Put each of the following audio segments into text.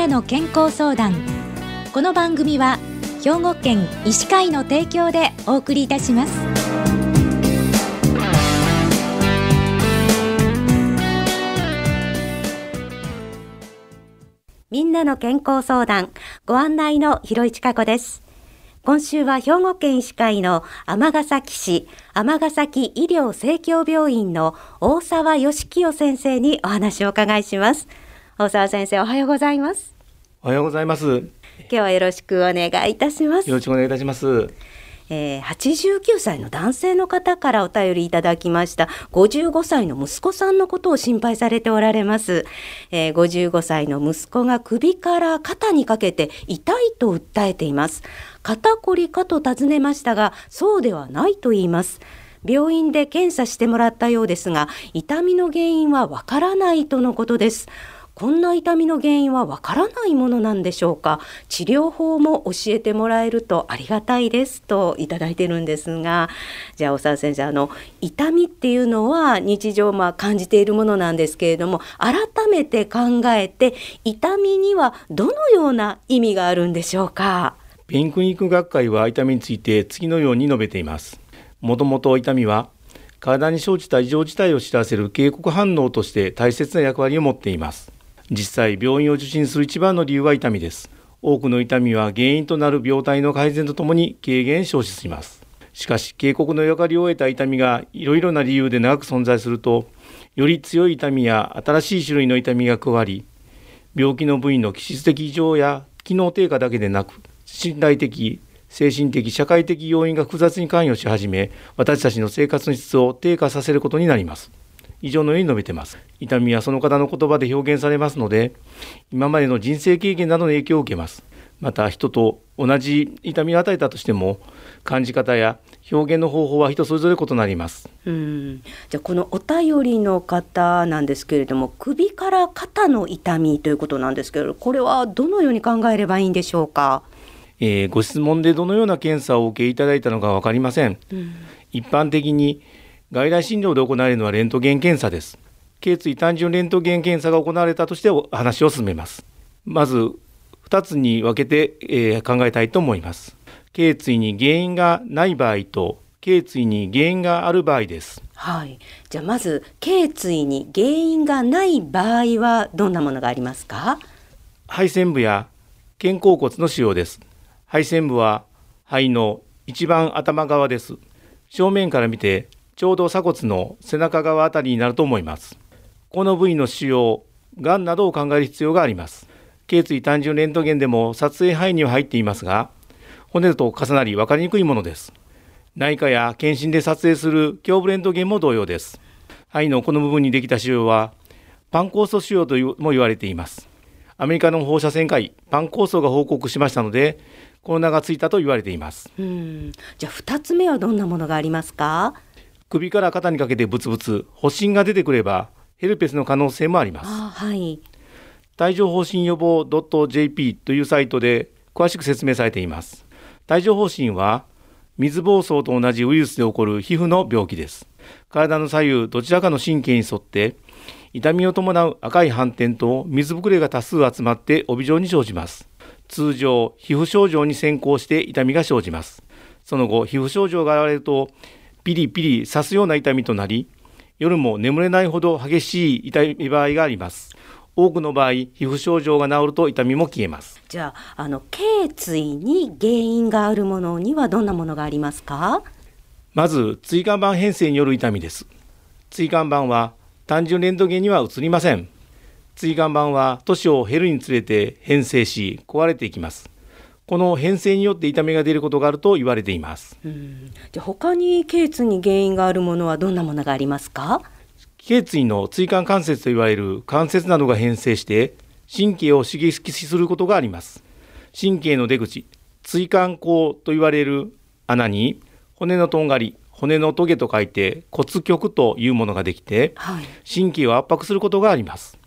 なの健康相談。この番組は兵庫県医師会の提供でお送りいたします。みんなの健康相談。ご案内の広市加子です。今週は兵庫県医師会の尼崎市尼崎医療生協病院の大沢義清先生にお話をお伺いします。大沢先生おはようございます。おはようございます。今日はよろしくお願いいたします。よろしくお願いいたします。えー、89歳の男性の方からお便りいただきました。55歳の息子さんのことを心配されておられます、えー、55歳の息子が首から肩にかけて痛いと訴えています。肩こりかと尋ねましたがそうではないと言います。病院で検査してもらったようですが痛みの原因はわからないとのことですこんな痛みの原因はわからないものなんでしょうか？治療法も教えてもらえるとありがたいですといただいてるんですが。じゃあ大沢先生あの痛みっていうのは日常まあ感じているものなんですけれども改めて考えて痛みにはどのような意味があるんでしょうか？ペンクニック学会は痛みについて次のように述べています。もともと痛みは体に生じた異常事態を知らせる警告反応として大切な役割を持っています。実際病院を受診する一番の理由は痛みです。多くの痛みは原因となる病態の改善とともに軽減消失します。しかし警告の役割を終えた痛みがいろいろな理由で長く存在するとより強い痛みや新しい種類の痛みが加わり病気の部位の気質的異常や機能低下だけでなく身体的精神的社会的要因が複雑に関与し始め私たちの生活の質を低下させることになります。以上のように述べています。痛みはその方の言葉で表現されますので、今までの人生経験などの影響を受けます。また人と同じ痛みを与えたとしても感じ方や表現の方法は人それぞれ異なります。うん。じゃあこのお便りの方なんですけれども首から肩の痛みということなんですけれどこれはどのように考えればいいんでしょうか、えー、ご質問でどのような検査をお受けいただいたのか分かりません、うん、一般的に外来診療で行われるのはレントゲン検査です。頸椎単純レントゲン検査が行われたとして話を進めます。まず2つに分けて、えー、考えたいと思います。頸椎に原因がない場合と頸椎に原因がある場合です。はい。じゃあまず頸椎に原因がない場合はどんなものがありますか？肺線部や肩甲骨の腫瘍です。肺線部は肺の一番頭側です。正面から見てちょうど鎖骨の背中側あたりになると思います。この部位の腫瘍、がんなどを考える必要があります。頸椎単純レントゲンでも撮影範囲には入っていますが、骨と重なり分かりにくいものです。内科や検診で撮影する胸部レントゲンも同様です。肺のこの部分にできた腫瘍は、パン酵素腫瘍とも言われています。アメリカの放射線科医、パン酵素が報告しましたので、この名がついたと言われています。うんじゃあ2つ目はどんなものがありますか？首から肩にかけてブツブツ発疹が出てくればヘルペスの可能性もあります。はい、帯状疱疹予防 .jp というサイトで詳しく説明されています。帯状疱疹は水疱瘡と同じウイルスで起こる皮膚の病気です。体の左右どちらかの神経に沿って痛みを伴う赤い斑点と水ぶくれが多数集まって帯状に生じます。通常、皮膚症状に先行して痛みが生じます。その後、皮膚症状が現れるとピリピリ刺すような痛みとなり夜も眠れないほど激しい痛み場合があります。多くの場合皮膚症状が治ると痛みも消えます。じゃああの頸椎に原因があるものにはどんなものがありますか？まず椎間板変性による痛みです。椎間板は単純レントゲンには移りません。椎間板は年を減るにつれて変性し壊れていきますこの変性によって痛みが出ることがあると言われています。じゃ他に頸椎に原因があるものはどんなものがありますか？頸椎の椎間関節と言われる関節などが変性して神経を刺激することがあります。神経の出口、椎間孔と言われる穴に骨のとんがり、骨のトゲと書いて骨極というものができて、はい、神経を圧迫することがあります。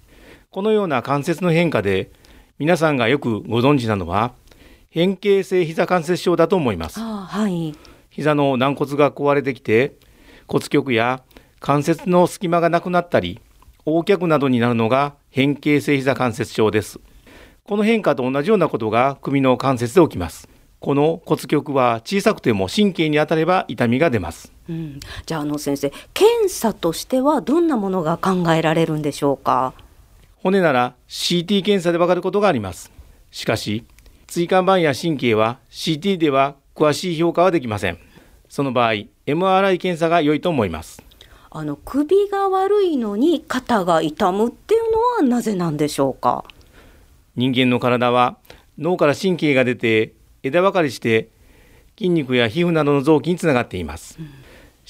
このような関節の変化で皆さんがよくご存知なのは変形性膝関節症だと思います。はい、膝の軟骨が壊れてきて骨極や関節の隙間がなくなったり横脚などになるのが変形性膝関節症です。この変化と同じようなことが首の関節で起きます。この骨極は小さくても神経に当たれば痛みが出ます、うん、じゃああの先生検査としてはどんなものが考えられるんでしょうか？骨なら CT 検査でわかることがあります。しかし椎間板や神経は CT では詳しい評価はできません。その場合 MRI 検査が良いと思います。あの首が悪いのに肩が痛むっていうのはなぜなんでしょうか？人間の体は脳から神経が出て枝分かれして筋肉や皮膚などの臓器につながっています、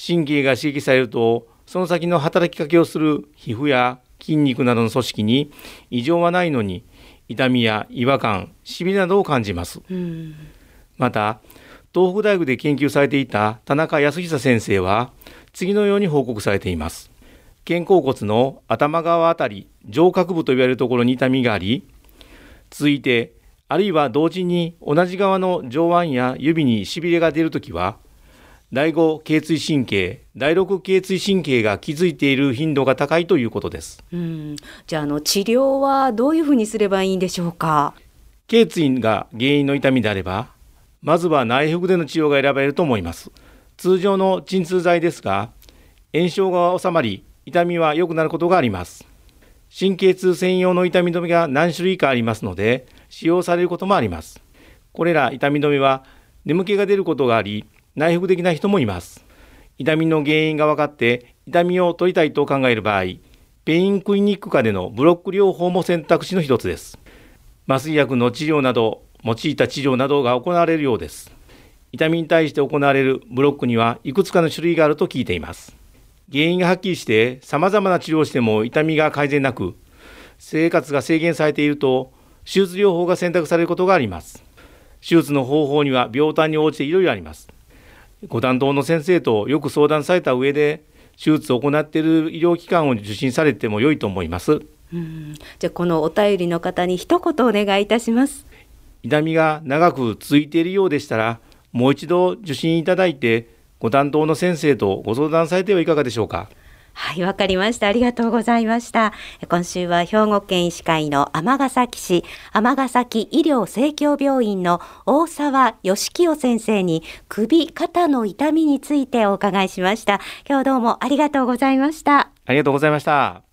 神経が刺激されるとその先の働きかけをする皮膚や筋肉などの組織に異常はないのに痛みや違和感しびれなどを感じます、また東北大学で研究されていた田中康久先生は次のように報告されています。肩甲骨の頭側あたり上角部と言われるところに痛みがあり続いてあるいは同時に同じ側の上腕や指にしびれが出るときは第5頸椎神経第6頸椎神経が気づいている頻度が高いということです。うん。じゃあの治療はどういうふうにすればいいんでしょうか？頸椎が原因の痛みであればまずは内服での治療が選ばれると思います。通常の鎮痛剤ですが炎症が治まり痛みは良くなることがあります。神経痛専用の痛み止めが何種類かありますので使用されることもあります。これら痛み止めは眠気が出ることがあり内服的な人もいます。痛みの原因が分かって痛みを取りたいと考える場合ペインクリニック下でのブロック療法も選択肢の一つです。麻酔薬の治療など用いた治療などが行われるようです。痛みに対して行われるブロックにはいくつかの種類があると聞いています。原因がはっきりして様々な治療をしても痛みが改善なく生活が制限されていると手術療法が選択されることがあります。手術の方法には病態に応じていろいろあります。ご担当の先生とよく相談された上で手術を行っている医療機関を受診されても良いと思います。うん。じゃあこのお便りの方に一言お願いいたします。痛みが長く続いているようでしたらもう一度受診いただいてご担当の先生とご相談されてはいかがでしょうか。はい、わかりました。ありがとうございました。今週は兵庫県医師会の尼崎市尼崎医療生協病院の大沢義清先生に首、肩の痛みについてお伺いしました。今日どうもありがとうございました。ありがとうございました。